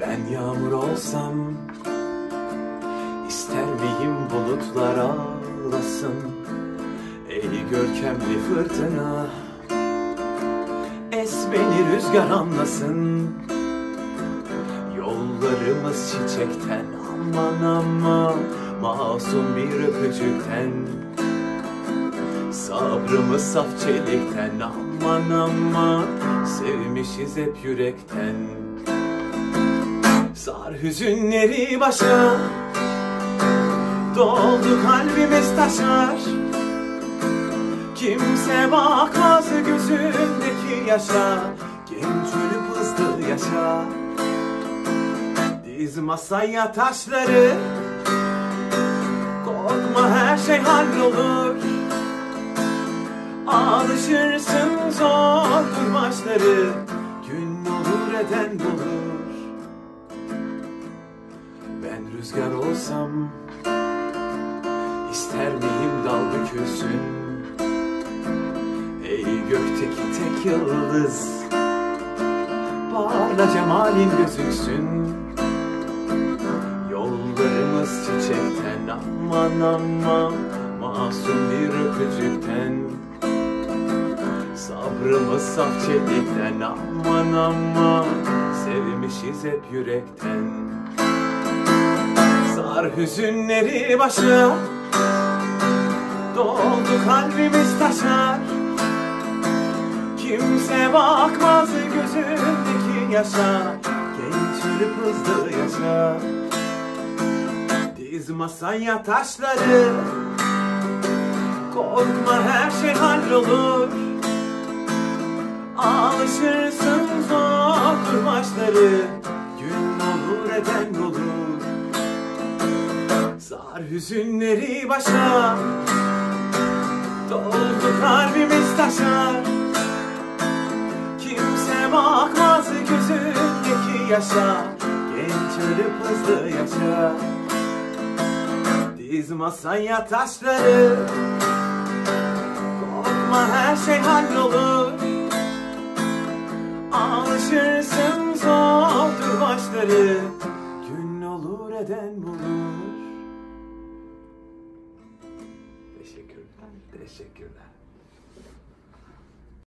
Ben yağmur olsam ister miyim bulutlar ağlasın? Ey görkemli fırtına Es beni rüzgar anlasın. Yollarımız çiçekten aman aman Masum bir öpücükten. Sabrımız saf çelikten aman aman Sevmişiz hep yürekten Sar hüzünleri başa. Doldu kalbimiz taşar. Kimse bakmaz gözündeki yaşa. Genç ölüp hızlı yaşa. Diz masaya taşları. Korkma her şey hallolur. Alışırsın zor başları Gün olur eden bulur rüzgar olsam ister miyim dal bükülsün Ey gökteki tek yıldız Parla cemalin gözüksün. Yollarımız çiçekten aman aman Masum bir öpücükten. Sabrımız saf çelikten aman aman Sevmişiz hep yürekten Sar hüzünleri başa. Doldu kalbimiz taşar Kimse bakmaz gözündeki yaşa. Genç ölüp hızlı yaşa. Diz masaya taşları Korkma her şey hallolur. Alışırsın zor başları Gün olur eden olur Sar hüzünleri başa. Doldu kalbimiz taşar Kimse bakmaz gözündeki yaşa. Genç ölüp hızlı yaşa. Diz masaya taşları. Korkma her şey hallolur. Alışırsın zordur başları Gün olur eden bulur Teşekkürler, teşekkürler.